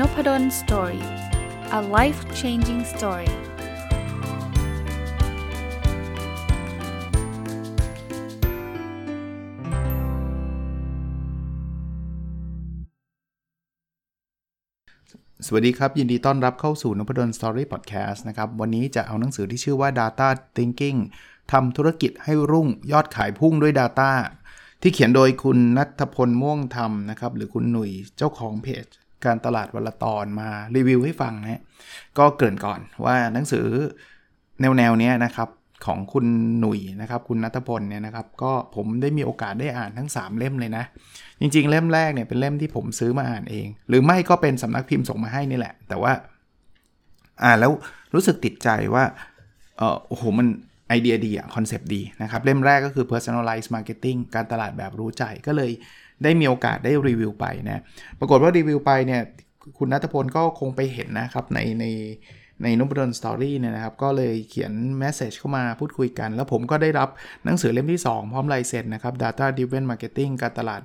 Nopadol Story a life changing story สวัสดีครับ ยินดีต้อนรับเข้าสู่นพดล Story พอดแคสต์นะครับ วันนี้จะเอาหนังสือที่ชื่อว่า Data Thinking ทำธุรกิจให้รุ่งยอดขายพุ่งด้วย Data ที่เขียนโดยคุณนัทพลม่วงธรรมนะครับ หรือคุณหนุ่ยเจ้าของเพจ การตลาดวันละตอนมารีวิวให้ฟังนะก็เกินก่อนว่าหนังสือแนวแนวนี้นะครับของคุณหนุ่ยนะครับ คุณนัทพลเนี่ยนะครับ ก็ผมได้มีโอกาสได้อ่านทั้ง 3 เล่มเลยนะ จริง ๆ เล่มแรกเนี่ยเป็นเล่มที่ผมซื้อมาอ่านเอง หรือไม่ก็เป็นสำนักพิมพ์ส่งมาให้นี่แหละ แต่ว่าอ่านแล้วรู้สึกติดใจว่าเออโอ้โหมันไอเดียดีอะคอนเซปต์ดีนะครับ เล่มแรกก็คือ personalized marketing การตลาดแบบรู้ใจก็เลย ได้มีโอกาสได้รีวิวไปนะปรากฏว่ารีวิวไปเนี่ยคุณนัทพลก็คงไปเห็นนะครับในในในนุบดนสตอรี่เนี่ยนะครับ ก็เลยเขียนแมสเซจเข้ามาพูดคุยกัน แล้วผมก็ได้รับหนังสือเล่มที่ 2 พร้อมลายเซ็นนะครับ Data Driven Marketing การตลาด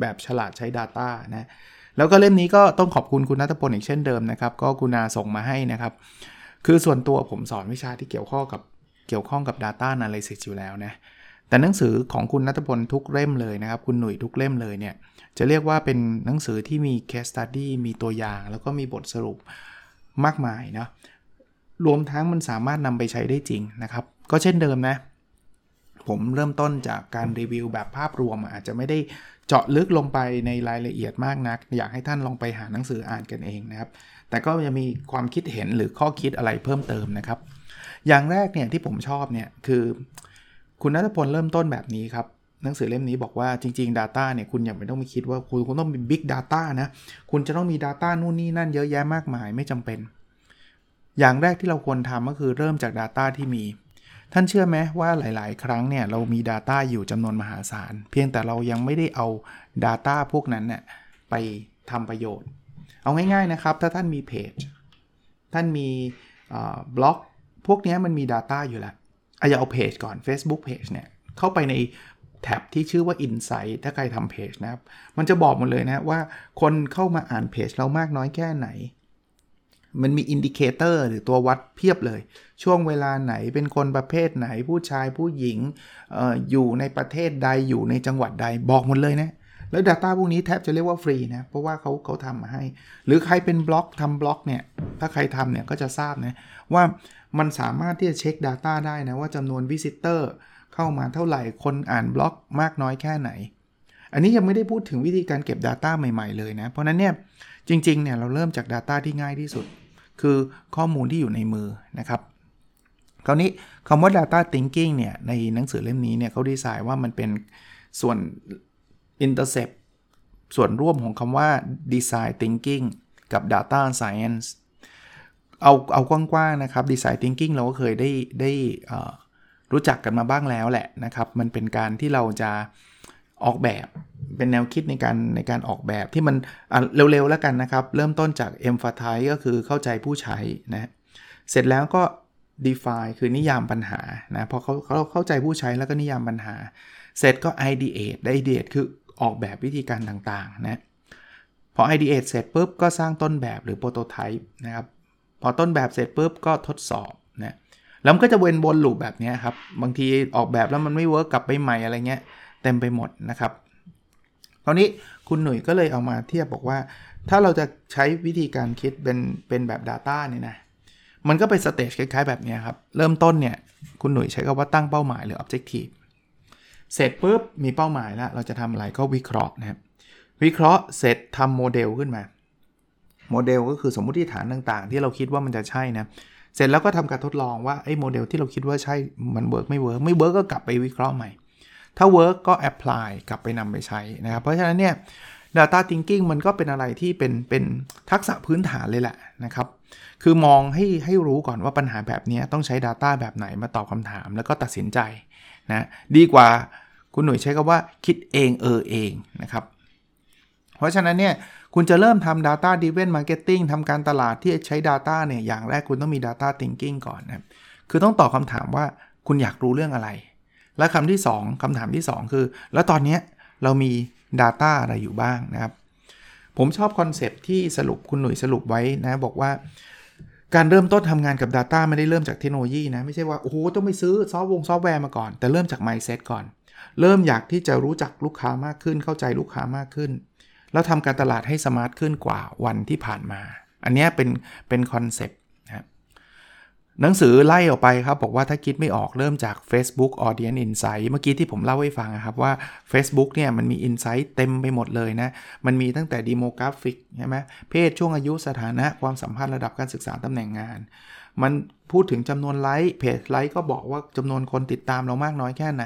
แบบฉลาดใช้ Data นะแล้วก็เล่มนี้ก็ต้องขอบคุณคุณนัทพลอีกเช่นเดิมนะครับ ก็คุณาส่งมาให้นะครับ คือส่วนตัวผมสอนวิชาที่เกี่ยวข้องกับเกี่ยวข้องกับ Data Analysis อยู่แล้วนะ แต่หนังสือของคุณนัทพลทุกเล่มเลยนะครับ คุณหนุ่ยทุกเล่มเลยเนี่ย จะเรียกว่าเป็นหนังสือที่มี case study มีตัวอย่าง แล้วก็มีบทสรุปมากมายนะรวมทั้งมันสามารถนำไปใช้ได้จริงนะครับ ก็เช่นเดิมนะ ผมเริ่มต้นจากการรีวิวแบบภาพรวม อาจจะไม่ได้เจาะลึกลงไปในรายละเอียดมากนัก อยากให้ท่านลองไปหาหนังสืออ่านกันเองนะครับ แต่ก็จะมีความคิดเห็นหรือข้อคิดอะไรเพิ่มเติมนะครับ อย่างแรกเนี่ยที่ผมชอบเนี่ยคือ คุณนัทพลเริ่มต้นแบบนี้ครับ หนังสือเล่มนี้บอกว่าจริง ๆ Data เนี่ยคุณอย่าไปต้องไปคิดว่าคุณคุณต้องมี Big Data นะ คุณจะต้องมี Data นู่นนี่นั่นเยอะแยะมากมายไม่จำเป็น อย่างแรกที่เราควรทำก็คือเริ่มจาก Data ที่มี ท่านเชื่อไหมว่าหลาย ๆ ครั้งเนี่ยเรามี Data อยู่จำนวนมหาศาล เพียงแต่เรายังไม่ได้เอา Data พวกนั้นเนี่ยไปทำประโยชน์ เอาง่าย ๆ นะครับ ถ้าท่านมีเพจท่านมีบล็อก พวกนี้มันมี Data อยู่แล้ว อาจจะเอาเพจก่อน Facebook Page เนี่ย เข้าไปในแท็บที่ชื่อว่า Insight ถ้าใครทำเพจนะครับ มันจะบอกหมดเลยนะว่าคนเข้ามาอ่านเพจเรามากน้อยแค่ไหน มันมี indicator หรือตัววัดเพียบเลย ช่วงเวลาไหนเป็นคนประเภทไหน ผู้ชายผู้หญิงอออยู่ในประเทศใดอยู่ในจังหวัดใดบอกหมดเลยนะแล้ว Data พวกนี้แทบจะเรียกว่าฟรีนะ เพราะว่าเขาเขาทำมาให้ หรือใครเป็นบล็อกทำบล็อกเนี่ย ถ้าใครทำเนี่ยก็จะทราบนะว่า มันสามารถที่จะเช็ค Data ได้นะว่าจำนวนวิสิเตอร์เข้ามาเท่าไหร่คนอ่านบล็อกมากน้อยแค่ไหน อันนี้ยังไม่ได้พูดถึงวิธีการเก็บ Data ใหม่ ๆ เลยนะ เพราะนั้นเนี่ยจริงๆเนี่ยเราเริ่มจาก Data ที่ง่ายที่สุด คือข้อมูลที่อยู่ในมือนะครับคราวนี้คำว่า data thinking เนี่ย ในหนังสือเล่มนี้เนี่ยเขาดีไซน์ว่ามันเป็นส่วน intercept ส่วนร่วมของคำว่า design thinking กับ data science เอาเอากว้างๆนะครับดีไซน์ทิงกิ้งเราก็เคยได้ได้รู้จักกันมาบ้างแล้วแหละนะครับ มันเป็นการที่เราจะออกแบบเป็นแนวคิดในการในการออกแบบที่มันเร็วๆแล้วกันนะครับ เริ่มต้นจาก emphasize ก็คือเข้าใจผู้ใช้นะเสร็จแล้วก็ define คือนิยามปัญหานะพอเขาเขาเข้าใจผู้ใช้แล้วก็นิยามปัญหา เสร็จก็ ideate ideate คือออกแบบวิธีการต่างๆนะพอ ideate เสร็จปุ๊บก็สร้างต้นแบบหรือ prototype นะครับ พอต้นแบบเสร็จปุ๊บก็ทดสอบนะแล้วมันก็จะเวนวนลูปแบบนี้ครับ บางทีออกแบบแล้วมันไม่เวิร์กกลับไปใหม่อะไรเงี้ยเต็มไปหมดนะครับคราวนี้คุณหนุ่ยก็เลยเอามาเทียบบอกว่า ถ้าเราจะใช้วิธีการคิดเป็นเป็นแบบ Data เนี่ยนะมันก็เป็น stage คล้ายๆแบบนี้ครับ เริ่มต้นเนี่ย คุณหนุ่ยใช้คำว่าตั้งเป้าหมายหรือ objective เสร็จปุ๊บมีเป้าหมายแล้ว เราจะทำอะไรก็วิเคราะห์นะครับวิเคราะห์เสร็จทำโมเดลขึ้นมา โมเดลก็คือสมมติฐานต่างๆ ที่เราคิดว่ามันจะใช่นะ เสร็จแล้วก็ทำการทดลองว่าไอ้โมเดลที่เราคิดว่าใช่ มัน work ไม่ work ไม่ work ก็กลับไปวิเคราะห์ใหม่ ถ้า work ก็ apply กลับไปนำไปใช้นะครับ เพราะฉะนั้นเนี่ย Data Thinking มันก็เป็นอะไรที่เป็นเป็นทักษะพื้นฐานเลยแหละนะครับ คือมองให้ให้รู้ก่อนว่าปัญหาแบบนี้ต้องใช้ Data แบบไหนมาตอบคำถามแล้วก็ตัดสินใจนะดีกว่าคุณหน่วยใช้คำว่าคิดเองเออเองนะครับ เพราะฉะนั้นเนี่ย คุณจะเริ่มทำ data driven marketing ทำการตลาดที่ใช้ data เนี่ยอย่างแรกคุณต้องมี data thinking ก่อนนะคือต้องตอบคำถามว่าคุณอยากรู้เรื่องอะไร และคำที่ 2คำถามที่ 2 คือ แล้วตอนนี้เรามี data อะไรอยู่บ้างนะครับ ผมชอบ concept ที่สรุปคุณหนุ่ยสรุปไว้นะบอกว่าการเริ่มต้นทำงานกับ Data ไม่ได้เริ่มจากเทคโนโลยีนะ ไม่ใช่ว่า โอ้โห ต้องไปซื้อซอฟต์วงซอฟต์แวร์มาก่อน แต่เริ่มจาก mindset ก่อน เริ่มอยากที่จะรู้จักลูกค้ามากขึ้นเข้าใจลูกค้ามากขึ้น แล้วทำการตลาดให้ smart ขึ้นกว่าวันที่ผ่านมา อันนี้เป็นเป็น concept นะครับหนังสือไล่ออกไปครับ บอกว่าถ้าคิดไม่ออกเริ่มจาก Facebook Audience Insight เมื่อกี้ที่ผมเล่าให้ฟังครับว่า Facebook เนี่ยมันมี Insight เต็มไปหมดเลยนะ มันมีตั้งแต่ demographic ใช่ไหมเพศช่วงอายุสถานะความสัมพันธ์ระดับการศึกษาตำแหน่งงาน มันพูดถึงจำนวนไลค์ page like ก็บอกว่าจำนวนคนติดตามเรามากน้อยแค่ไหน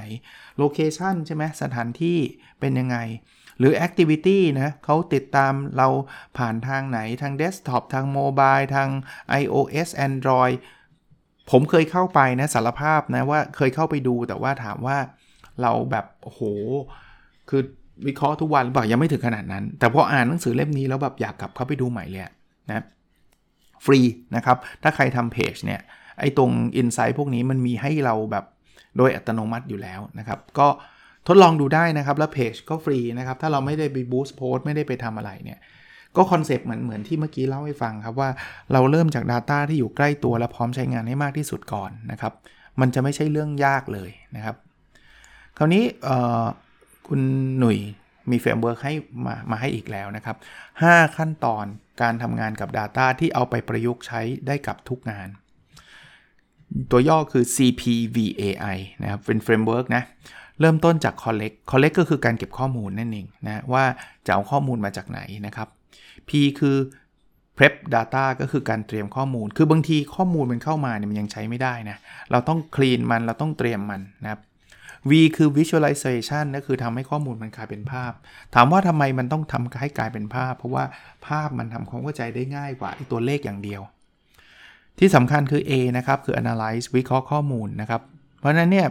location ใช่ไหมสถานที่เป็นยังไง หรือ Activity นะเขาติดตามเราผ่านทางไหนทางเดสก์ท็อปทางโมบายทาง iOS Android ผมเคยเข้าไปนะสารภาพนะว่าเคยเข้าไปดูแต่ว่าถามว่าเราแบบโห คือวิเคราะห์ทุกวันหรือเปล่ายังไม่ถึงขนาดนั้น แต่พออ่านหนังสือเล่มนี้แล้วแบบอยากกลับเข้าไปดูใหม่เลยนะฟรีนะครับ ถ้าใครทำเพจเนี่ยไอ้ตรง Insight พวกนี้มันมีให้เราแบบโดยอัตโนมัติอยู่แล้วนะครับ ก็ ทดลองดูได้นะครับ แล้วเพจก็ฟรีนะครับ ถ้าเราไม่ได้ไปบูสต์โพสไม่ได้ไปทำอะไรเนี่ย ก็ concept เหมือนเหมือนที่เมื่อกี้เล่าให้ฟังครับว่าเราเริ่มจาก Data ที่อยู่ใกล้ตัวและพร้อมใช้งานให้มากที่สุดก่อนนะครับ มันจะไม่ใช่เรื่องยากเลยนะครับ คราวนี้คุณหนุ่ยมี framework ให้มามาให้อีกแล้วนะครับ 5 ขั้นตอนการทำงานกับ Data ที่เอาไปประยุกต์ใช้ได้กับทุกงาน ตัวย่อคือ CPVAI นะครับเป็น framework นะ เริ่มต้นจาก collect collect ก็คือการเก็บข้อมูลนั่นเองนะว่าจะเอาข้อมูลมาจากไหนนะครับ P คือ prep data ก็คือการเตรียมข้อมูล คือบางทีข้อมูลมันเข้ามาเนี่ยมันยังใช้ไม่ได้นะ เราต้อง clean มัน เราต้องเตรียมมันนะครับ V คือ visualization ก็คือทำให้ข้อมูลมันกลายเป็นภาพ ถามว่าทำไมมันต้องทำให้กลายเป็นภาพ เพราะว่าภาพมันทำความเข้าใจได้ง่ายกว่าตัวเลขอย่างเดียว ที่สำคัญคือ A นะครับ คือ analyze วิเคราะห์ข้อมูลนะครับ เพราะนั้นเนี่ย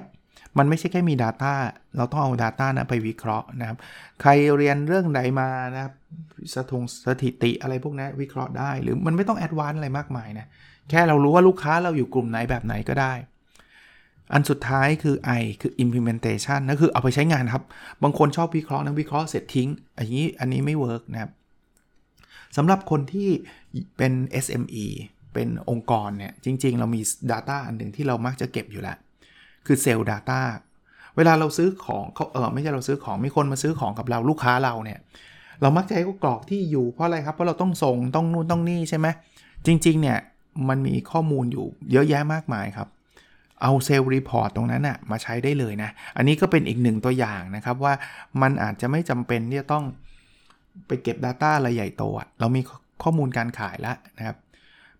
มันไม่ใช่แค่มี Data เราต้องเอา Data นะไปวิเคราะห์นะครับ ใครเรียนเรื่อง Data มานะครับสถงสถิติอะไรพวกนี้วิเคราะห์ได้ หรือมันไม่ต้อง advance อะไรมากมายนะแค่เรารู้ว่าลูกค้าเราอยู่กลุ่มไหนแบบไหนก็ได้ อันสุดท้ายคือ I คือ implementation นั่นคือเอาไปใช้งานครับ บางคนชอบวิเคราะห์นะวิเคราะห์เสร็จทิ้งอันนี้อันนี้ไม่ work นะครับสำหรับคนที่เป็น SME เป็นองค์กรเนี่ยจริง ๆ เรามี Data อันหนึ่งที่เรามักจะเก็บอยู่แล้ว คือเซลล์ Data เวลาเราซื้อของเขาเออไม่ใช่เราซื้อของมีคนมาซื้อของกับเราลูกค้าเราเนี่ย เรามักจะให้เขากรอกที่อยู่เพราะอะไรครับเพราะเราต้องส่งต้องนู่นต้องนี่ใช่ไหมจริง ๆ เนี่ย มันมีข้อมูลอยู่เยอะแยะมากมายครับ เอา sales report ตรงนั้นน่ะมาใช้ได้เลยนะ อันนี้ก็เป็นอีกหนึ่งตัวอย่างนะครับว่ามันอาจจะไม่จำเป็นที่จะต้องไปเก็บ Data อะไรใหญ่โตเรามีข้อมูลการขายแล้วนะครับ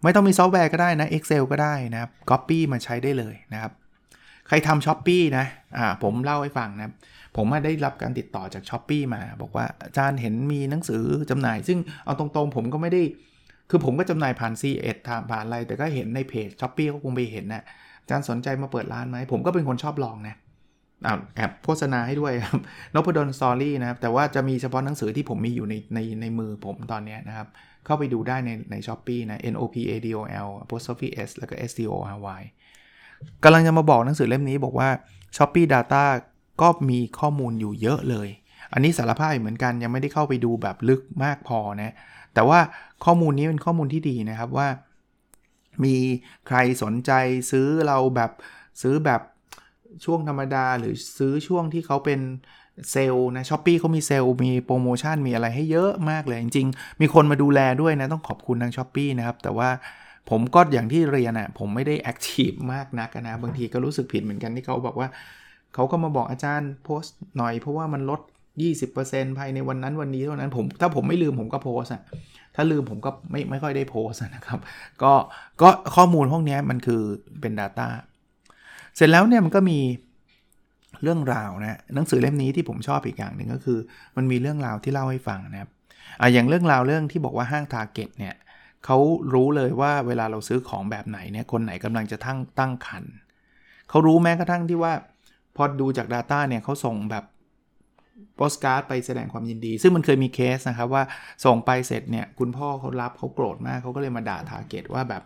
ไม่ต้องมีซอฟต์แวร์ก็ได้นะ Excel ก็ได้นะครับ copy มาใช้ได้เลยนะครับ เราทำ Shopee นะอ่าผมเล่าให้ฟังนะผมได้รับการติดต่อจาก Shopee มา บอกว่าอาจารย์เห็นมีหนังสือจำหน่าย ซึ่งเอาตรงๆ ผมก็ไม่ได้ คือผมก็จำหน่ายผ่าน c ็ดผ่านอะไร แต่ก็เห็นในเพจ Shopee ก็คงไปเห็นนะอาจารย์สนใจมาเปิดร้านไหม ผมก็เป็นคนชอบลองนะอาแอบโฆษณาให้ด้วยครับนพดลสตอรี่นะครับ แต่ว่าจะมีเฉพาะหนังสือที่ผมมีอยู่ในในในมือผมตอนนี้นะครับ เข้าไปดูได้ในในช้อปปีนะ N O P A D O L apostrophe S แล้วก็ S T O R Y กำลังจะมาบอกหนังสือเล่มนี้บอกว่า s h o p e e Data ก็มีข้อมูลอยู่เยอะเลย อันนี้สารภาพเหมือนกันยังไม่ได้เข้าไปดูแบบลึกมากพอนะ แต่ว่าข้อมูลนี้เป็นข้อมูลที่ดีนะครับว่า มีใครสนใจซื้อเราแบบซื้อแบบช่วงธรรมดาหรือซื้อช่วงที่เขาเป็นเซลล์นะ Shopee เขามีเซลล์มีโปรโมชั่นมีอะไรให้เยอะมากเลย จริง ๆ มีคนมาดูแลด้วยนะ ต้องขอบคุณทาง Shopee นะครับ แต่ว่า ผมก็อย่างที่เรียนอะ่ะผมไม่ได้ active มากนักนะ บางทีก็รู้สึกผิดเหมือนกันที่เขาบอกว่า เขาก็มาบอกอาจารย์โพสต์หน่อยเพราะว่ามันลด 20%ภายในวันนั้นวันนี้เท่านั้นผมถ้าผมไม่ลืมผมก็โพสต์อะถ้าลืมผมก็ไม่ไม่ค่อยได้โพสนะครับ ก็ก็ข้อมูลพวกนี้มันคือเป็น Data เสร็จแล้วเนี่ยมันก็มีเรื่องราวนะหนังสือเล่มนี้ที่ผมชอบอีกอย่างหนึ่งก็คือ มันมีเรื่องราวที่เล่าให้ฟังนะครับอ่าอย่างเรื่องราวเรื่องที่บอกว่าห้าง Target เนี่ย เขารู้เลยว่าเวลาเราซื้อของแบบไหนเนี่ยคนไหนกำลังจะตั้งตั้งครรภ์เขารู้แม้กระทั่งที่ว่า พอดูจาก Data เนี่ยเขาส่งแบบโปสการ์ดไปแสดงความยินดี ซึ่งมันเคยมีเคสนะครับว่าส่งไปเสร็จเนี่ยคุณพ่อเขารับเขาโกรธมากเขาก็เลยมาด่า Target ว่าแบบ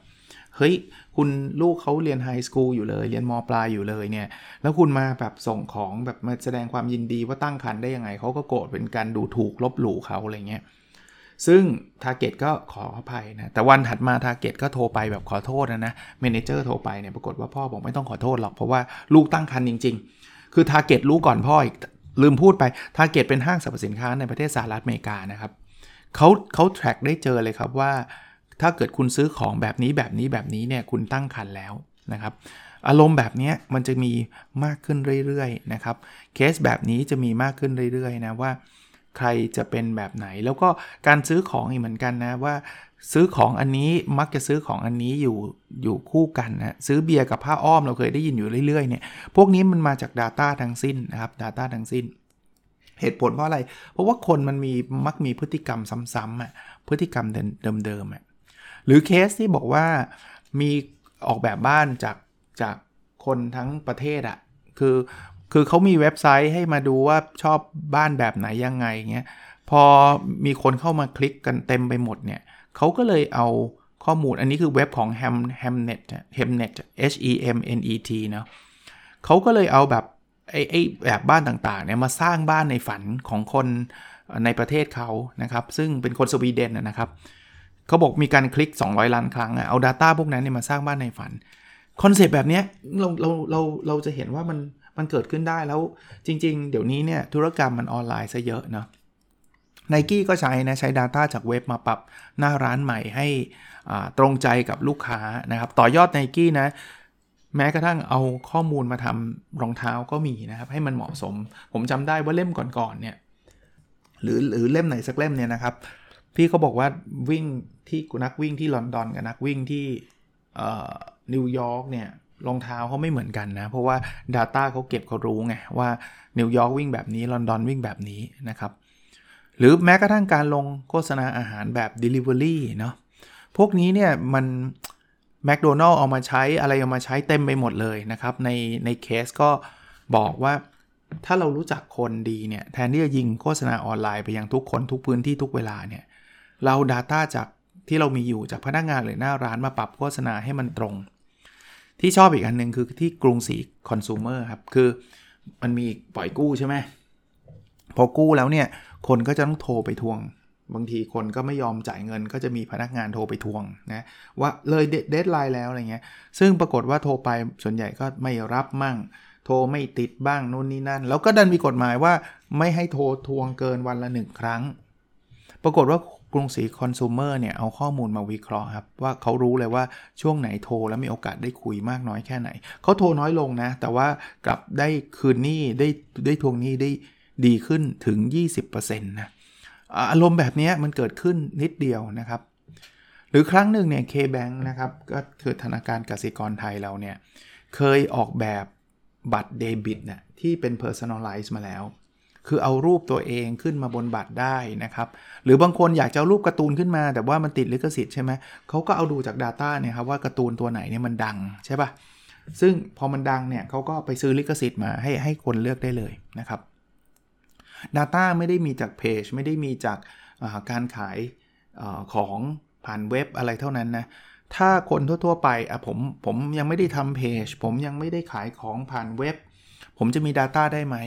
เฮ้ย คุณลูกเขาเรียน high school อยู่เลย เรียนมปลายอยู่เลยเนี่ย แล้วคุณมาแบบส่งของแบบมาแสดงความยินดีว่าตั้งครรภ์ได้ยังไง เขาก็โกรธเป็นการดูถูกลบหลู่เขาอะไรเงี้ย ซึ่ง Target ก็ขออภัยนะ แต่วันถัดมา Target ก็โทรไปแบบขอโทษนะนะ manager โทรไปเนี่ยปรากฏว่าพ่อบอกไม่ต้องขอโทษหรอก เพราะว่าลูกตั้งครรภ์จริง ๆ คือ Target รู้ก่อนพ่ออีกลืมพูดไป Target เป็นห้างสรรพสินค้าในประเทศสหรัฐอเมริกานะครับเขาเขา track ได้เจอเลยครับว่า ถ้าเกิดคุณซื้อของแบบนี้แบบนี้แบบนี้เนี่ยคุณตั้งครรภ์แล้วนะครับอารมณ์แบบนี้มันจะมีมากขึ้นเรื่อยๆนะครับ เคสแบบนี้จะมีมากขึ้นเรื่อยๆนะว่า ใครจะเป็นแบบไหน แล้วก็การซื้อของอีกเหมือนกันนะว่า ซื้อของอันนี้มักจะซื้อของอันนี้อยู่อยู่คู่กันนะซื้อเบียร์กับผ้าอ้อมเราเคยได้ยินอยู่เรื่อยๆเนี่ยพวกนี้มันมาจาก Data ทั้งสิ้นนะครับ Data ทั้งสิ้น เหตุผลเพราะอะไร เพราะว่าคนมันมีมักมีพฤติกรรมซ้ำๆอะพฤติกรรมเดิมๆอะหรือเคสที่บอกว่ามีออกแบบบ้านจากจากคนทั้งประเทศอะ่ะคือ คือเขามีเว็บไซต์ให้มาดูว่าชอบบ้านแบบไหนยังไงเงี้ยพอมีคนเข้ามาคลิกกันเต็มไปหมดเนี่ยเขาก็เลยเอาข้อมูลอันนี้คือเว็บของ Ham Hamnet Hamnet H E M N E T เนาะเขาก็เลยเอาแบบไอ้ไอ้แบบบ้านต่างๆเนี่ยมาสร้างบ้านในฝันของคนในประเทศเขานะครับ ซึ่งเป็นคนสวีเดนนะครับเขาบอกมีการคลิก 200 ล้านครั้งเอา Data พวกนั้นเนี่ยมาสร้างบ้านในฝัน คอนเซปต์แบบนี้เราเราเราเราจะเห็นว่ามัน มันเกิดขึ้นได้แล้วจริง ๆ เดี๋ยวนี้เนี่ยธุรกรรมมันออนไลน์ซะเยอะเนาะไนกี้ก็ใช้นะใช้ Data จากเว็บมาปรับหน้าร้านใหม่ให้ตรงใจกับลูกค้านะครับ ต่อยอดไนกี้นะ แม้กระทั่งเอาข้อมูลมาทำรองเท้าก็มีนะครับ ให้มันเหมาะสม ผมจำได้ว่าเล่มก่อนๆเนี่ยหรือหรือเล่มไหนสักเล่มเนี่ยนะครับ พี่เขาบอกว่าวิ่งที่นักวิ่งที่ลอนดอนกับนักวิ่งที่นิวยอร์กเนี่ย รองเท้าเขาไม่เหมือนกันนะ เพราะว่า Data เขาเก็บเขารู้ไงว่านิวยอร์กวิ่งแบบนี้ลอนดอนวิ่งแบบนี้นะครับ หรือแม้กระทั่งการลงโฆษณาอาหารแบบ Delivery เนาะพวกนี้เนี่ยมันแมคโดนัลล์เอามาใช้อะไรเอามาใช้เต็มไปหมดเลยนะครับ ในในเคสก็บอกว่าถ้าเรารู้จักคนดีเนี่ย แทนที่จะยิงโฆษณาออนไลน์ไปยังทุกคนทุกพื้นที่ทุกเวลาเนี่ย เรา Data จากที่เรามีอยู่จากพนักงานหรือหน้าร้านมาปรับโฆษณาให้มันตรง ที่ชอบอีกอันหนึ่งคือที่กรุงศรีConsumer ครับ คือมันมีปล่อยกู้ใช่ไหมพอกู้แล้วเนี่ย คนก็จะต้องโทรไปทวง บางทีคนก็ไม่ยอมจ่ายเงิน ก็จะมีพนักงานโทรไปทวงนะว่าเลย deadline แล้วอะไรเงี้ย ซึ่งปรากฏว่าโทรไปส่วนใหญ่ก็ไม่รับมั่ง โทรไม่ติดบ้างนู่นนี่นั่น แล้วก็ดันมีกฎหมายว่าไม่ให้โทรทวงเกินวันละหนึ่งครั้ง ปรากฏว่า กรุงศรี Consumer เนี่ยเอาข้อมูลมาวิเคราะห์ครับว่าเขารู้เลยว่าช่วงไหนโทรแล้วมีโอกาสได้คุยมากน้อยแค่ไหน เขาโทรน้อยลงนะ แต่ว่ากลับได้คืนหนี้ได้ได้ทวงหนี้ได้ดีขึ้นถึง 20%นะอารมณ์แบบนี้มันเกิดขึ้นนิดเดียวนะครับ หรือครั้งหนึ่งเนี่ย K-Bank นะครับก็คือธนาคารกสิกรไทยเราเนี่ย เคยออกแบบบัตรเดบิตเนี่ยที่เป็น personalize มาแล้ว คือเอารูปตัวเองขึ้นมาบนบัตรได้นะครับ หรือบางคนอยากจะเอารูปการ์ตูนขึ้นมา แต่ว่ามันติดลิขสิทธิ์ใช่ไหมเขาก็เอาดูจาก Data เนี่ยครับว่าการ์ตูนตัวไหนเนี่ยมันดังใช่ปะ่ะซึ่งพอมันดังเนี่ยเขาก็ไปซื้อลิขสิทธิ์มาให้ให้คนเลือกได้เลยนะครับ Data ไม่ได้มีจากเพจไม่ได้มีจากการขายอของผ่านเว็บอะไรเท่านั้นนะถ้าคนทั่ว ๆ ไปอะผมผมยังไม่ได้ทำเพจผมยังไม่ได้ขายของผ่านเว็บ ผมจะมี Data ได้ไหม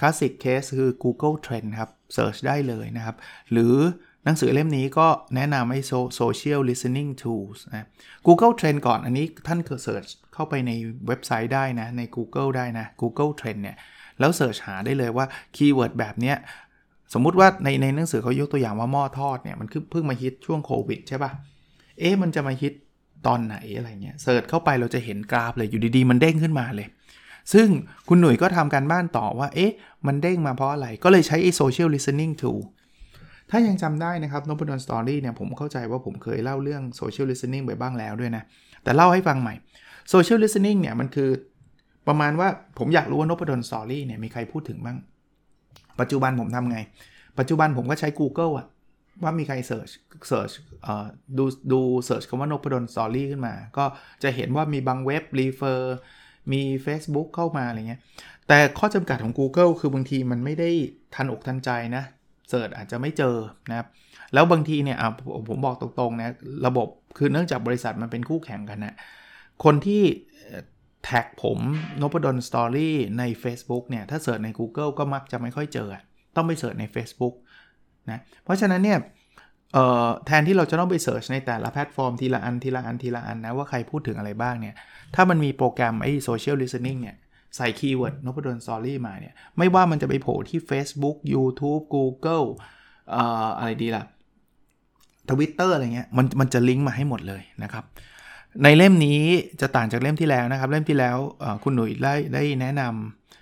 classic case คือ Google Trend ครับเ e ิร์ชได้เลยนะครับ หรือหนังสือเล่มนี้ก็แนะนำให้ Social Listening Tools นะ Google Trend ก่อนอันนี้ท่าน search เข้าไปในเว็บไซต์ได้นะ ใน Google ได้นะ Google Trend เนี่ย แล้ว search หาได้เลยว่า keyword แบบเนี้ยสมมุติว่าในในหนังสือเขายกตัวอย่างว่าหม้อทอดเนี่ย มันเพิ่งมาฮิตช่วงโควิดใช่ปะ่ะ เอ๊ะมันจะมาฮิตตอนไหนอะไรเงี้ย search เข้าไปเราจะเห็นกราฟเลยอยู่ดีๆ มันเด้งขึ้นมาเลย ซึ่งคุณหนุ่ยก็ทำการบ้านต่อว่า เอ๊ะ มันเด้งมาเพราะอะไร ก็เลยใช้ไอ้ social listening tool ถ้ายังจำได้นะครับ n o b l e Story เนี่ยผมเข้าใจว่าผมเคยเล่าเรื่อง social listening ไปบ้างแล้วด้วยนะ แต่เล่าให้ฟังใหม่ social listening เนี่ยมันคือประมาณว่าผมอยากรู้ว่า n o b l e Story เนี่ยมีใครพูดถึงบ้าง ปัจจุบันผมทำไง ปัจจุบันผมก็ใช้ Google อะว่ามีใครเสิร์ชเสิร์ชดูดูเสิร์ชคำว่า n o p ด d สตอรี่ขึ้นมา ก็จะเห็นว่ามีบางเว็บ refer มี Facebook เข้ามาอะไรเงี้ย แต่ข้อจำกัดของ Google คือบางทีมันไม่ได้ทันอกทันใจนะ search อาจจะไม่เจอนะครับ แล้วบางทีเนี่ยผมบอกตรงๆนะระบบคือเนื่องจากบริษัทมันเป็นคู่แข่งกันนะคนที่ tag ผมนพดล Story ใน Facebook เนี่ย ถ้า search ใน Google ก็มักจะไม่ค่อยเจอ ต้องไป search ใน Facebook นะ เพราะฉะนั้นเนี่ย แทนที่เราจะต้องไป search ในแต่ละแพลตฟอร์มทีละอันทีละอันทีละอันนะว่าใครพูดถึงอะไรบ้างเนี่ย ถ้ามันมีโปรแกรมไอ้ social listening เนี่ยใส่ keyword นพดล Story มาเนี่ย ไม่ว่ามันจะไปโผล่ที่ Facebook YouTube Google เอ่ออะไรดีล่ะ Twitter อะไรเงี้ยมันมันจะลิงก์มาให้หมดเลยนะครับ ในเล่มนี้จะต่างจากเล่มที่แล้วนะครับ เล่มที่แล้วคุณหนุ่ยได้ได้แนะน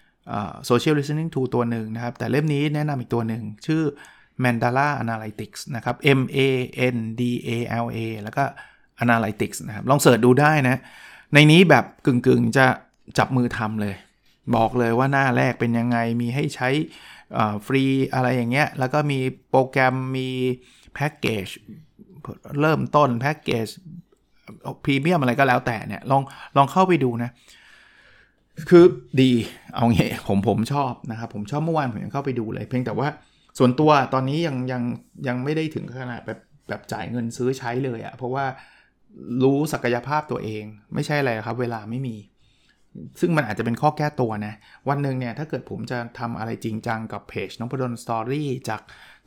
ำ social listening tool ตัวหนึ่งนะครับ แต่เล่มนี้แนะนำอีกตัวหนึ่ง ชื่อ Mandala Analytics นะครับ M A N D A L A แล้วก็ Analytics นะครับลองเสิร์ชดูได้นะ ในนี้แบบกึ่งๆจะจับมือทำเลย บอกเลยว่าหน้าแรกเป็นยังไงมีให้ใช้ฟรีอะไรอย่างเงี้ย แล้วก็มีโปรแกรมมีแพ็กเกจเริ่มต้นแพ็กเกจพรีเมียมอะไรก็แล้วแต่เนี่ยลองลองเข้าไปดูนะ คือดีเอางี้ผมผมชอบนะครับ ผมชอบเมื่อวานผมยังเข้าไปดูเลย เพียงแต่ว่า ส่วนตัวตอนนี้ยังยังยังไม่ได้ถึงขนาดแบบแบบจ่ายเงินซื้อใช้เลยอะเพราะว่ารู้ศักยภาพตัวเอง ไม่ใช่อะไรครับ เวลาไม่มี ซึ่งมันอาจจะเป็นข้อแก้ตัวนะ วันหนึ่งเนี่ยถ้าเกิดผมจะทำอะไรจริงจังกับเพจนพดล Story จาก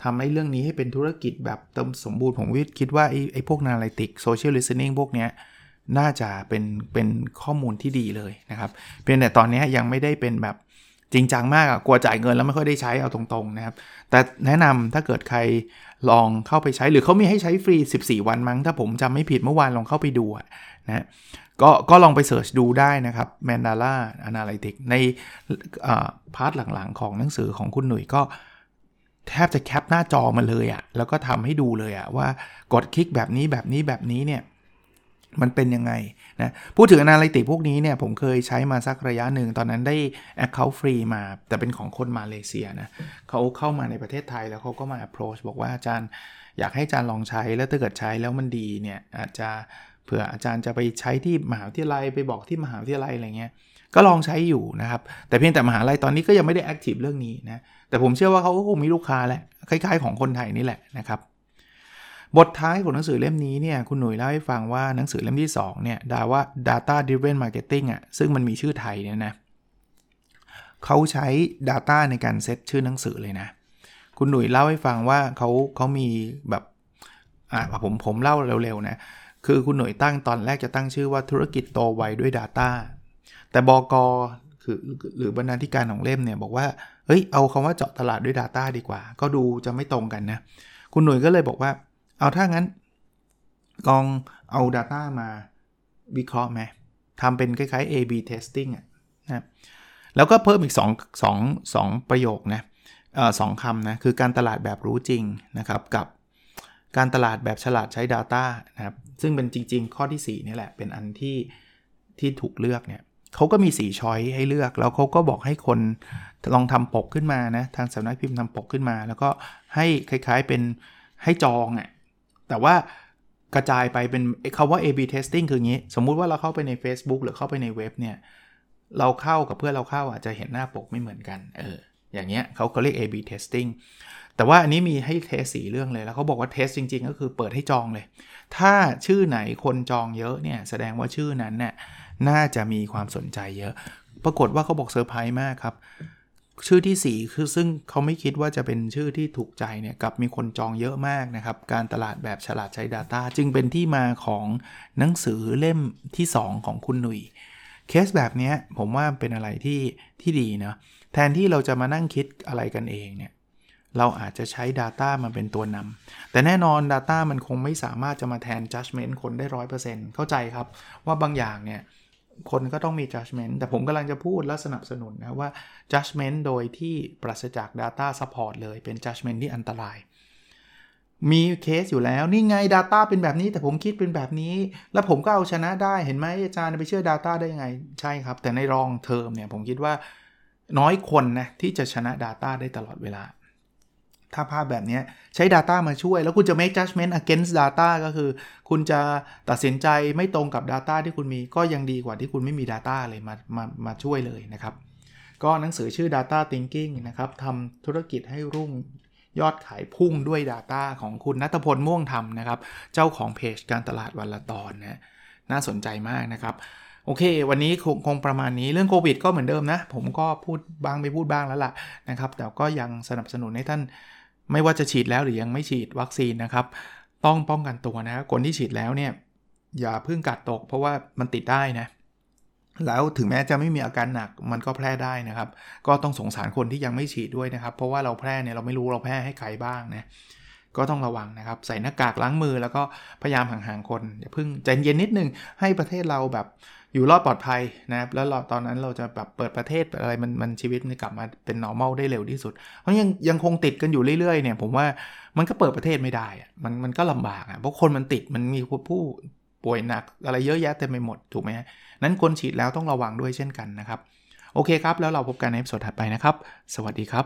ทำให้เรื่องนี้ให้เป็นธุรกิจแบบเติมสมบูรณ์ผมวิคิดว่าไอ้ไอ้พวก analytics social listening พวกเนี้ยน่าจะเป็นเป็นข้อมูลที่ดีเลยนะครับ เพียงแต่ตอนนี้ยังไม่ได้เป็นแบบ จริงจังมากอะกลัวจ่ายเงินแล้วไม่ค่อยได้ใช้เอาตรงๆนะครับ แต่แนะนำถ้าเกิดใครลองเข้าไปใช้หรือเขามีให้ใช้ฟรี 14 วันมั้ง ถ้าผมจำไม่ผิดเมื่อวานลองเข้าไปดูนะก็ก็ลองไป search ดูได้นะครับ Mandala Analytics ใน part หลังๆ ของหนังสือของคุณหนุ่ยก็แทบจะ cap หน้าจอมาเลยอะ่ะแล้วก็ทำให้ดูเลยอะ่ะว่ากดคลิกแบบนี้แบบนี้แบบนี้เนี่ยมันเป็นยังไง นะพูดถึง Analytics พวกนี้เนี่ยผมเคยใช้มาสักระยะหนึ่ง ตอนนั้นได้ Account ฟรีมาแต่เป็นของคนมาเลเซียนะเขาเข้ามาในประเทศไทยแล้วเขาก็มา approach บอกว่าอาจารย์อยากให้อาจารย์ลองใช้แล้วถ้าเกิดใช้แล้วมันดีเนี่ยอาจจะเผื่ออาจารย์จะไปใช้ที่มหาวิทยาลัยไปบอกที่มหาวิทยาลัยอะไรเงี้ยก็ลองใช้อยู่นะครับ แต่เพียงแต่มหาลัยตอนนี้ก็ยังไม่ได้แอคทีฟเรื่องนี้นะแต่ผมเชื่อว่าเขาก็คงมีลูกค้าแหละคล้ายๆ ของคนไทยนี่แหละนะครับ บทท้ายของหนังสือเล่มนี้เนี่ยคุณหนุ่ยเล่าให้ฟังว่าหนังสือเล่มที่2เนี่ยดาว่า data driven marketing อะซึ่งมันมีชื่อไทยเนี่ยนะเขาใช้ data ในการเซตชื่อหนังสือเลยนะ คุณหนุ่ยเล่าให้ฟังว่าเขาเขามีแบบอ่าผมผมเล่าเร็วๆนะคือคุณหน่วยตั้งตอนแรกจะตั้งชื่อว่าธุรกิจโตไวด้วย Data แต่บอกอคือหรือบรรณาธิการของเล่มเนี่ยบอกว่าเฮ้ยเอาคำว่าเจาะตลาดด้วย Data ดีกว่า ก็ดูจะไม่ตรงกันนะ คุณหน่วยก็เลยบอกว่า เอาถ้างั้น ลองเอา Data มาวิเคราะห์ไหมทำเป็นคล้ายๆ A/B testing อะนะแล้วก็เพิ่มอีก2 2 2ประโยคนะสองคำนะ คือการตลาดแบบรู้จริงนะครับ กับการตลาดแบบฉลาดใช้ Data นะครับ ซึ่งเป็นจริง ๆ ข้อที่4นี่แหละ เป็นอันที่ที่ถูกเลือกเนี่ยเขาก็มี 4 ช้อยให้เลือก แล้วเขาก็บอกให้คนลองทำปกขึ้นมานะ ทางสำนักพิมพ์ทำปกขึ้นมา แล้วก็ให้คล้ายๆเป็นให้จองอะ แต่ว่ากระจายไปเป็นคาว่า A/B testing คืองี้ สมมุติว่าเราเข้าไปใน Facebook หรือเข้าไปในเว็บเนี่ย เราเข้ากับเพื่อนเราเข้าอาจจะเห็นหน้าปกไม่เหมือนกัน เออ อย่างเงี้ยเขาเขาเรียก A/B testing แต่ว่าอันนี้มีให้ test สี่เรื่องเลย แล้วเขาบอกว่า test จริง ๆ ก็คือเปิดให้จองเลย ถ้าชื่อไหนคนจองเยอะเนี่ย แสดงว่าชื่อนั้นเนี่ยน่าจะมีความสนใจเยอะ ปรากฏว่าเขาบอกเซอร์ไพรส์มากครับ ชื่อที่ 4 คือซึ่งเขาไม่คิดว่าจะเป็นชื่อที่ถูกใจเนี่ยกลับมีคนจองเยอะมากนะครับ การตลาดแบบฉลาดใช้ Data จึงเป็นที่มาของหนังสือเล่มที่ 2 ของคุณหนุ่ยเคสแบบนี้ผมว่าเป็นอะไรที่ที่ดีนะแทนที่เราจะมานั่งคิดอะไรกันเองเนี่ยเราอาจจะใช้ Data มาเป็นตัวนำแต่แน่นอน Data มันคงไม่สามารถจะมาแทน judgment คนได้ร้อยเปอร์เซ็นต์เข้าใจครับว่าบางอย่างเนี่ย คนก็ต้องมี judgment แต่ผมกำลังจะพูดและสนับสนุนนะว่า judgment โดยที่ปราศจาก data support เลยเป็น judgment ที่อันตราย มีเคสอยู่แล้ว นี่ไง Data เป็นแบบนี้แต่ผมคิดเป็นแบบนี้ แล้วผมก็เอาชนะได้เห็นไหมอาจารย์ไปเชื่อ Data ได้ยังไง ใช่ครับ แต่ในรองเทอมเนี่ยผมคิดว่าน้อยคนนะที่จะชนะ Data ได้ตลอดเวลา ถ้าภาพแบบนี้ใช้ Data มาช่วย แล้วคุณจะ make judgment against data ก็คือ คุณจะตัดสินใจไม่ตรงกับ Data ที่คุณมีก็ยังดีกว่าที่คุณไม่มี Data เลยมามามาช่วยเลยนะครับ ก็หนังสือชื่อ Data Thinking นะครับทำธุรกิจให้รุ่งยอดขายพุ่งด้วย Data ของคุณนัทพลม่วงธรรมนะครับ เจ้าของเพจการตลาดวันละตอนนะน่าสนใจมากนะครับโอเค วันนี้คงคงประมาณนี้เรื่องโควิดก็เหมือนเดิมนะ ผมก็พูดบ้างไปพูดบ้างแล้วล่ะนะครับ แต่ก็ยังสนับสนุนให้ท่าน ไม่ว่าจะฉีดแล้วหรือยังไม่ฉีดวัคซีนนะครับ ต้องป้องกันตัวนะ คนที่ฉีดแล้วเนี่ยอย่าเพิ่งกัดตก เพราะว่ามันติดได้นะ แล้วถึงแม้จะไม่มีอาการหนักมันก็แพร่ได้นะครับ ก็ต้องสงสารคนที่ยังไม่ฉีดด้วยนะครับ เพราะว่าเราแพร่เนี่ยเราไม่รู้เราแพร่ให้ใครบ้างนะก็ต้องระวังนะครับ ใส่หน้ากากล้างมือแล้วก็พยายามห่างๆคนอย่าเพิ่งใจเย็นนิดนึงให้ประเทศเราแบบ อยู่รอดปลอดภัยนะครับแล้วเราตอนนั้นเราจะแบบเปิดประเทศอะไรมันมันชีวิตมันกลับมาเป็น normal ได้เร็วที่สุด เพราะยังยังคงติดกันอยู่เรื่อยๆเนี่ยผมว่ามันก็เปิดประเทศไม่ได้มันมันก็ลำบากอะเพราะคนมันติดมันมีผู้ป่วยหนักอะไรเยอะแยะเต็มไปหมดถูกไหมนั้นคนฉีดแล้วต้องระวังด้วยเช่นกันนะครับ โอเคครับ แล้วเราพบกันในสดถัดไปนะครับ สวัสดีครับ